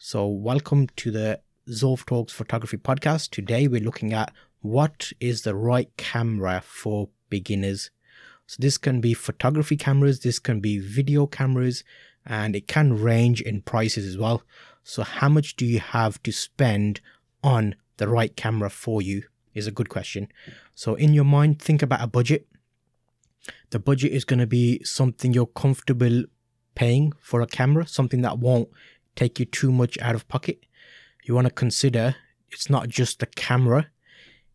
So, welcome to the Zulf Talks Photography Podcast. Today, we're looking at what is the right camera for beginners. So, this can be photography cameras, this can be video cameras, and it can range in prices as well. So, how much do you have to spend on the right camera for you? Is a good question. So, in your mind, think about a budget. The budget is going to be something you're comfortable paying for a camera, something that won't take you too much out of pocket. You want to consider it's not just the camera.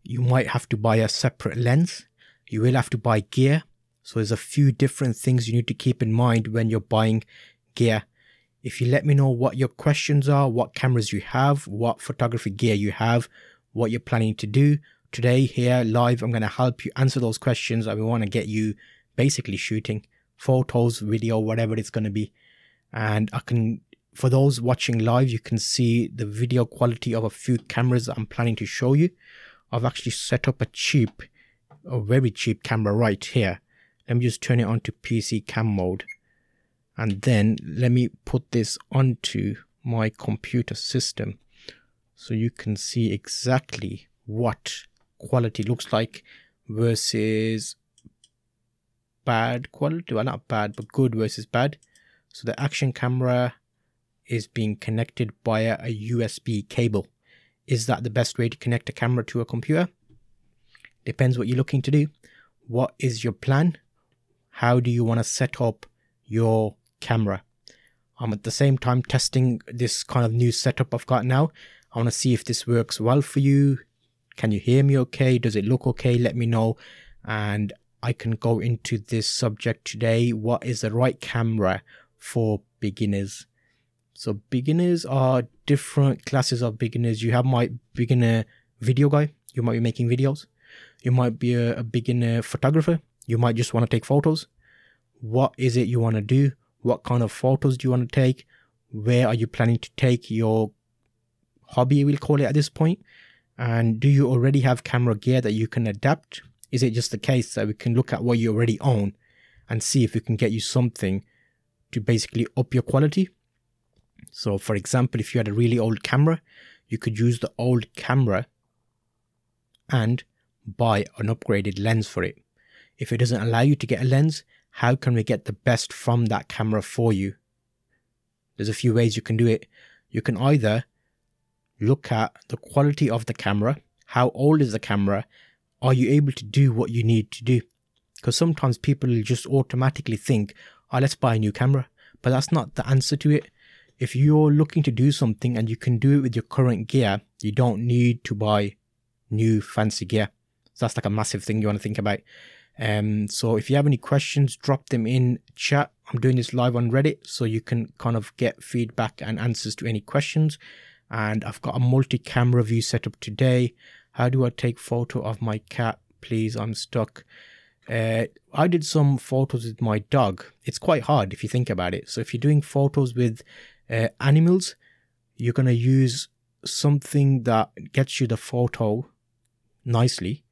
You might have to buy a separate lens. You will have to buy gear. So there's a few different things you need to keep in mind when you're buying gear. If you let me know what your questions are, what cameras you have, what photography gear you have, what you're planning to do, today here live, I'm going to help you answer those questions I want to get you basically shooting photos, video, whatever it's going to be. And I can, for those watching live, you can see the video quality of a few cameras I'm planning to show you. I've actually set up a cheap, a very cheap camera right here. Let me just turn it on to PC cam mode. And then let me put this onto my computer system so you can see exactly what quality looks like versus bad quality. Well, not bad, but good versus bad. So the action camera is being connected via a USB cable. Is that the best way to connect a camera to a computer? Depends what you're looking to do. What is your plan? How do you want to set up your camera? I'm at the same time testing this kind of new setup I've got now. I want to see if this works well for you. Can you hear me okay? Does it look okay? Let me know. And I can go into this subject today. What is the right camera for beginners? So beginners are different classes of beginners. You have my beginner video guy. You might be making videos. You might be a, a beginner photographer. You might just want to take photos. What is it you want to do? What kind of photos do you want to take? Where are you planning to take your hobby, we'll call it at this point? And do you already have camera gear that you can adapt is it just the case that we can look at what you already own and see if we can get you something to basically up your quality? So, for example, if you had a really old camera, you could use the old camera and buy an upgraded lens for it. If it doesn't allow you to get a lens, how can we get the best from that camera for you? There's a few ways you can do it. You can either look at the quality of the camera, how old is the camera, are you able to do what you need to do? Because sometimes people just automatically think, oh, let's buy a new camera. But that's not the answer to it. If you're looking to do something and you can do it with your current gear, you don't need to buy new fancy gear. So that's like a massive thing you want to think about. Um, so if you have any questions, drop them in chat. I'm doing this live on Reddit, so you can kind of get feedback and answers to any questions. And I've got a multi-camera view set up today. How do I take photo of my cat? Please, I'm stuck. Uh, I did some photos with my dog. It's quite hard if you think about it. So if you're doing photos with uh, animals, you're gonna use something that gets you the photo nicely.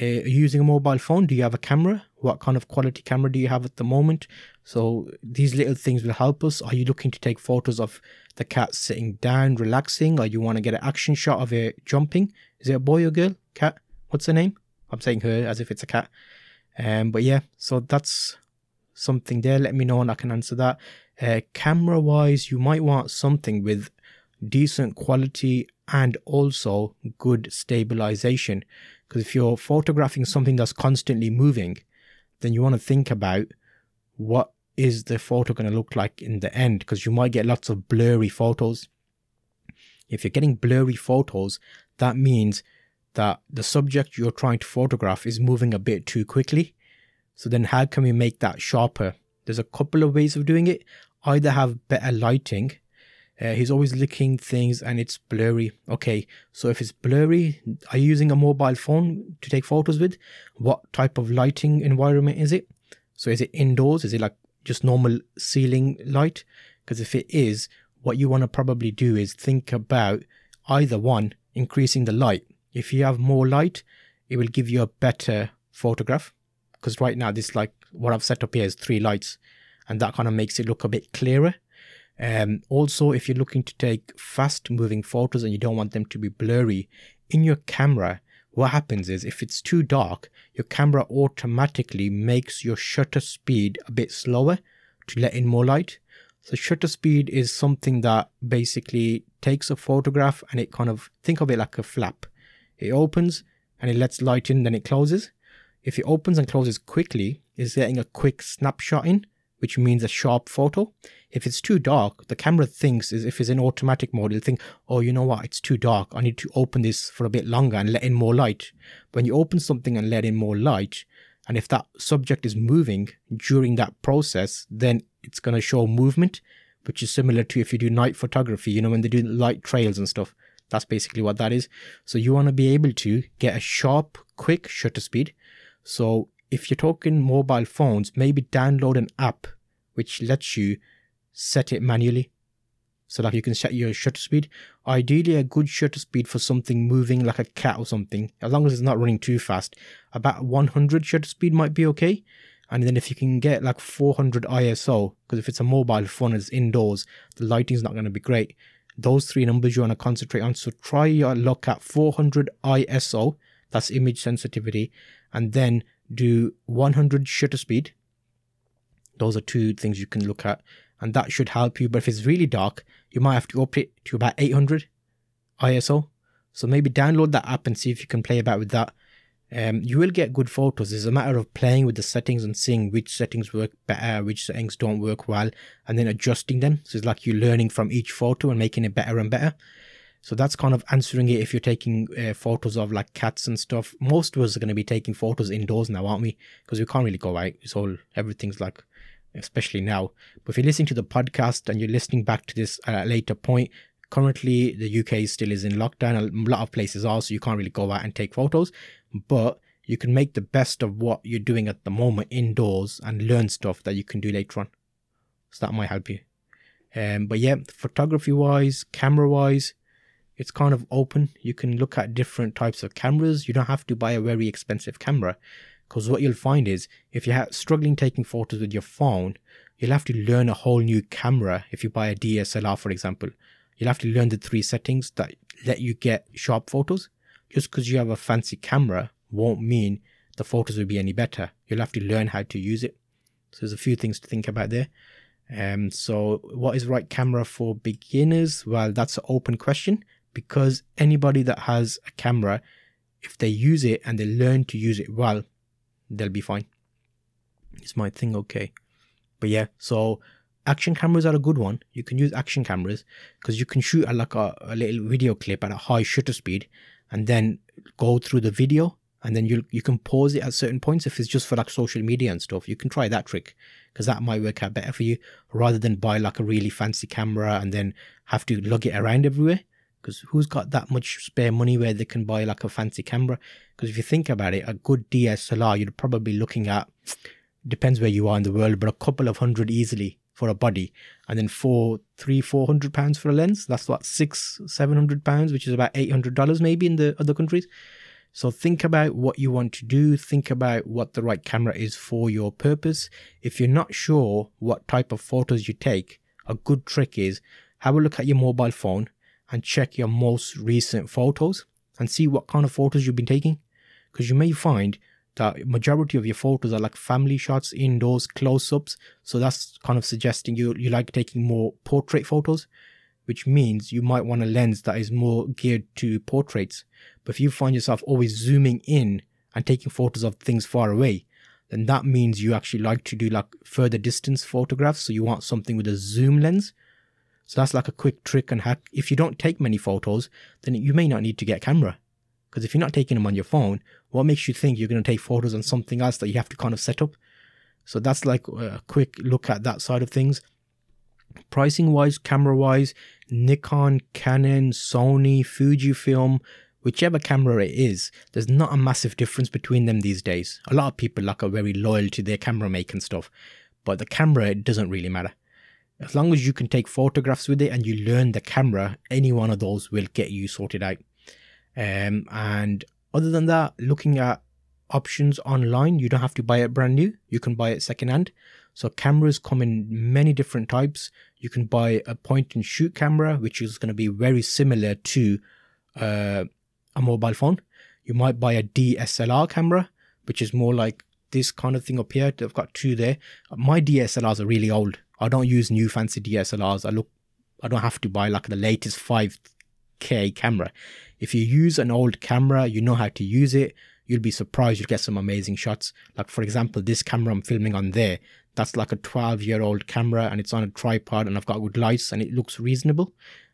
Uh, using a mobile phone, do you have a camera? What kind of quality camera do you have at the moment? So these little things will help us. Are you looking to take photos of the cat sitting down, relaxing, or you want to get an action shot of it jumping? Is it a boy or girl? Cat? What's her name? I'm saying her as if it's a cat. Um, but yeah, so that's something there. Let me know and I can answer that. Uh, camera wise, you might want something with decent quality and also good stabilization. Because if you're photographing something that's constantly moving, then you want to think about what is the photo going to look like in the end because you might get lots of blurry photos. If you're getting blurry photos, that means that the subject you're trying to photograph is moving a bit too quickly. So then how can we make that sharper? There's a couple of ways of doing it. Either have better lighting. Uh, he's always looking things and it's blurry. Okay, so if it's blurry, are you using a mobile phone to take photos with? What type of lighting environment is it? So is it indoors? Is it like just normal ceiling light? Because if it is, what you want to probably do is think about either one, increasing the light. If you have more light, it will give you a better photograph. Because right now, this like what I've set up here is three lights, and that kind of makes it look a bit clearer. Um, also, if you're looking to take fast moving photos and you don't want them to be blurry, in your camera, what happens is if it's too dark, your camera automatically makes your shutter speed a bit slower to let in more light. So shutter speed is something that basically takes a photograph and it kind of think of it like a flap. It opens and it lets light in, then it closes. If it opens and closes quickly, it's getting a quick snapshot in, which means a sharp photo. If it's too dark, the camera thinks is if it's in automatic mode, it'll think, oh, you know what, it's too dark. I need to open this for a bit longer and let in more light. When you open something and let in more light, and if that subject is moving during that process, then it's going to show movement, which is similar to if you do night photography, you know, when they do light trails and stuff. That's basically what that is. So you want to be able to get a sharp, quick shutter speed. So if you're talking mobile phones, maybe download an app which lets you set it manually so that you can set your shutter speed. Ideally, a good shutter speed for something moving like a cat or something, as long as it's not running too fast. About 100 shutter speed might be okay. And then if you can get like 400 ISO, because if it's a mobile phone, it's indoors, the lighting's not going to be great. Those three numbers you want to concentrate on. So try your luck at 400 ISO, that's image sensitivity, and then do 100 shutter speed. Those are two things you can look at and that should help you. But if it's really dark, you might have to up it to about 800 ISO. So maybe download that app and see if you can play about with that. Um, you will get good photos. It's a matter of playing with the settings and seeing which settings work better, which settings don't work well, and then adjusting them. So it's like you're learning from each photo and making it better and better. So that's kind of answering it if you're taking uh, photos of like cats and stuff. Most of us are going to be taking photos indoors now, aren't we? Because we can't really go out. It's all, everything's like especially now. But if you're listening to the podcast and you're listening back to this at a later point, currently the UK still is in lockdown. A lot of places are, so you can't really go out and take photos. But you can make the best of what you're doing at the moment indoors and learn stuff that you can do later on. So that might help you. Um, but yeah, photography wise, camera wise, it's kind of open. You can look at different types of cameras. You don't have to buy a very expensive camera. Because what you'll find is if you're struggling taking photos with your phone, you'll have to learn a whole new camera. If you buy a DSLR, for example, you'll have to learn the three settings that let you get sharp photos. Just because you have a fancy camera won't mean the photos will be any better. You'll have to learn how to use it. So there's a few things to think about there. Um, so what is right camera for beginners? Well, that's an open question because anybody that has a camera, if they use it and they learn to use it well, they'll be fine. It's my thing, okay. But yeah, so action cameras are a good one. You can use action cameras because you can shoot like a, a little video clip at a high shutter speed and then go through the video and then you you can pause it at certain points if it's just for like social media and stuff. You can try that trick because that might work out better for you rather than buy like a really fancy camera and then have to lug it around everywhere. Because who's got that much spare money where they can buy like a fancy camera? Because if you think about it, a good DSLR, you're probably be looking at, depends where you are in the world, but a couple of hundred easily for a body. And then four, three, four hundred pounds for a lens. That's what, six, seven hundred pounds, which is about $800 maybe in the other countries. So think about what you want to do. Think about what the right camera is for your purpose. If you're not sure what type of photos you take, a good trick is have a look at your mobile phone and check your most recent photos and see what kind of photos you've been taking. Because you may find that majority of your photos are like family shots, indoors, close-ups. So that's kind of suggesting you you like taking more portrait photos, which means you might want a lens that is more geared to portraits. But if you find yourself always zooming in and taking photos of things far away, then that means you actually like to do like further distance photographs. So you want something with a zoom lens so that's like a quick trick and hack. If you don't take many photos, then you may not need to get a camera. Because if you're not taking them on your phone, what makes you think you're going to take photos on something else that you have to kind of set up? So that's like a quick look at that side of things. Pricing wise, camera wise, Nikon, Canon, Sony, Fujifilm, whichever camera it is, there's not a massive difference between them these days. A lot of people like are very loyal to their camera make and stuff, but the camera it doesn't really matter as long as you can take photographs with it and you learn the camera, any one of those will get you sorted out. Um, and other than that, looking at options online, you don't have to buy it brand new. You can buy it secondhand. So cameras come in many different types. You can buy a point and shoot camera, which is going to be very similar to uh, a mobile phone. You might buy a DSLR camera, which is more like this kind of thing up here. I've got two there. My DSLRs are really old. I don't use new fancy DSLRs. I look, I don't have to buy like the latest 5K camera. If you use an old camera, you know how to use it. You'll be surprised. You'll get some amazing shots. Like for example, this camera I'm filming on there. That's like a 12 year old camera and it's on a tripod and I've got good lights and it looks reasonable.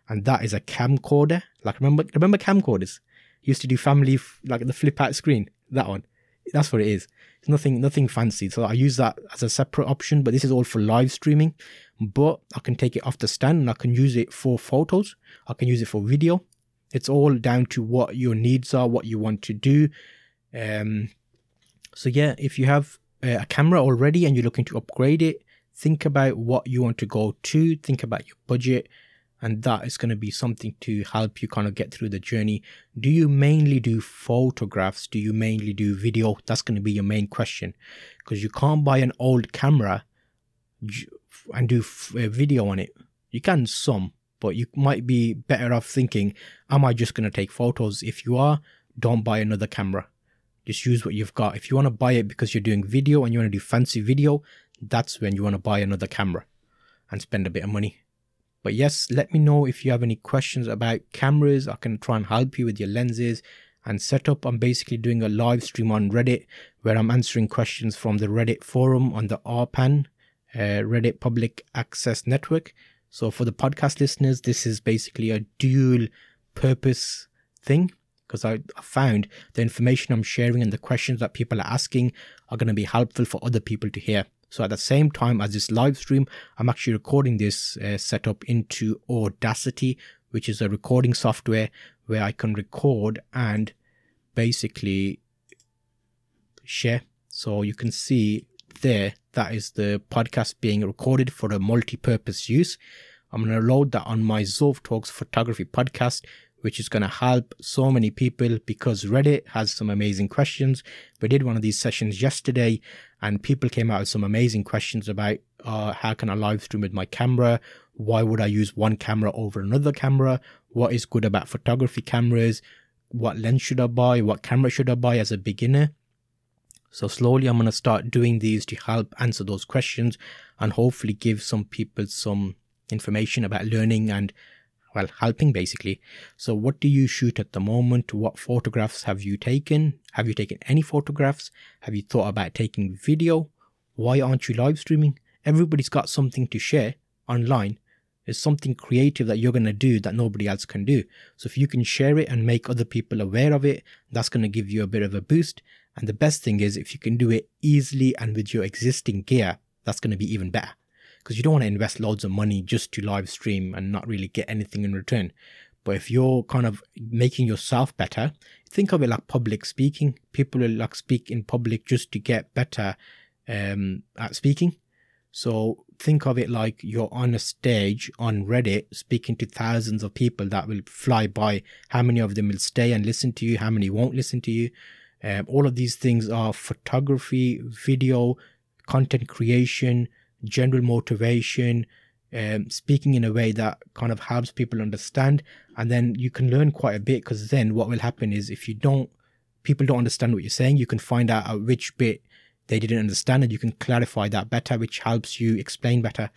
And that is a camcorder. Like remember, remember camcorders? used to do family like the flip out screen. That one. That's what it is. It's nothing nothing fancy. So I use that as a separate option, but this is all for live streaming. But I can take it off the stand and I can use it for photos. I can use it for video. It's all down to what your needs are, what you want to do. Um, so yeah, if you have a camera already and you're looking to upgrade it, think about what you want to go to. Think about your budget and that is going to be something to help you kind of get through the journey. Do you mainly do photographs? Do you mainly do video? That's going to be your main question because you can't buy an old camera and do a uh, video on it. You can some, but you might be better off thinking, am I just going to take photos? If you are, don't buy another camera. Just use what you've got. If you want to buy it because you're doing video and you want to do fancy video, that's when you want to buy another camera and spend a bit of money. But yes, let me know if you have any questions about cameras. I can try and help you with your lenses and setup. I'm basically doing a live stream on Reddit where I'm answering questions from the Reddit forum on the RPAN, uh, Reddit Public Access Network. So for the podcast listeners, this is basically a dual purpose thing because I, I found the information I'm sharing and the questions that people are asking are going to be helpful for other people to hear. So at the same time as this live stream, I'm actually recording this uh, setup into Audacity, which is a recording software where I can record and basically share. So you can see there that is the podcast being recorded for a multi-purpose use. I'm going to load that on my Zulf Talks photography podcast, which is going to help so many people because Reddit has some amazing questions. We did one of these sessions yesterday and people came out with some amazing questions about uh, how can I live stream with my camera? Why would I use one camera over another camera? What is good about photography cameras? What lens should I buy? What camera should I buy as a beginner? So slowly I'm going to start doing these to help answer those questions and hopefully give some people some information about learning and well, helping basically. So, what do you shoot at the moment? What photographs have you taken? Have you taken any photographs? Have you thought about taking video? Why aren't you live streaming? Everybody's got something to share online. It's something creative that you're going to do that nobody else can do. So, if you can share it and make other people aware of it, that's going to give you a bit of a boost. And the best thing is, if you can do it easily and with your existing gear, that's going to be even better because you don't want to invest loads of money just to live stream and not really get anything in return. But if you're kind of making yourself better, think of it like public speaking. People will like speak in public just to get better um, at speaking. So think of it like you're on a stage on Reddit speaking to thousands of people that will fly by. How many of them will stay and listen to you? How many won't listen to you? Um, all of these things are photography, video, content creation, general motivation, um, speaking in a way that kind of helps people understand. And then you can learn quite a bit because then what will happen is if you don't, people don't understand what you're saying, you can find out at which bit they didn't understand and you can clarify that better, which helps you explain better.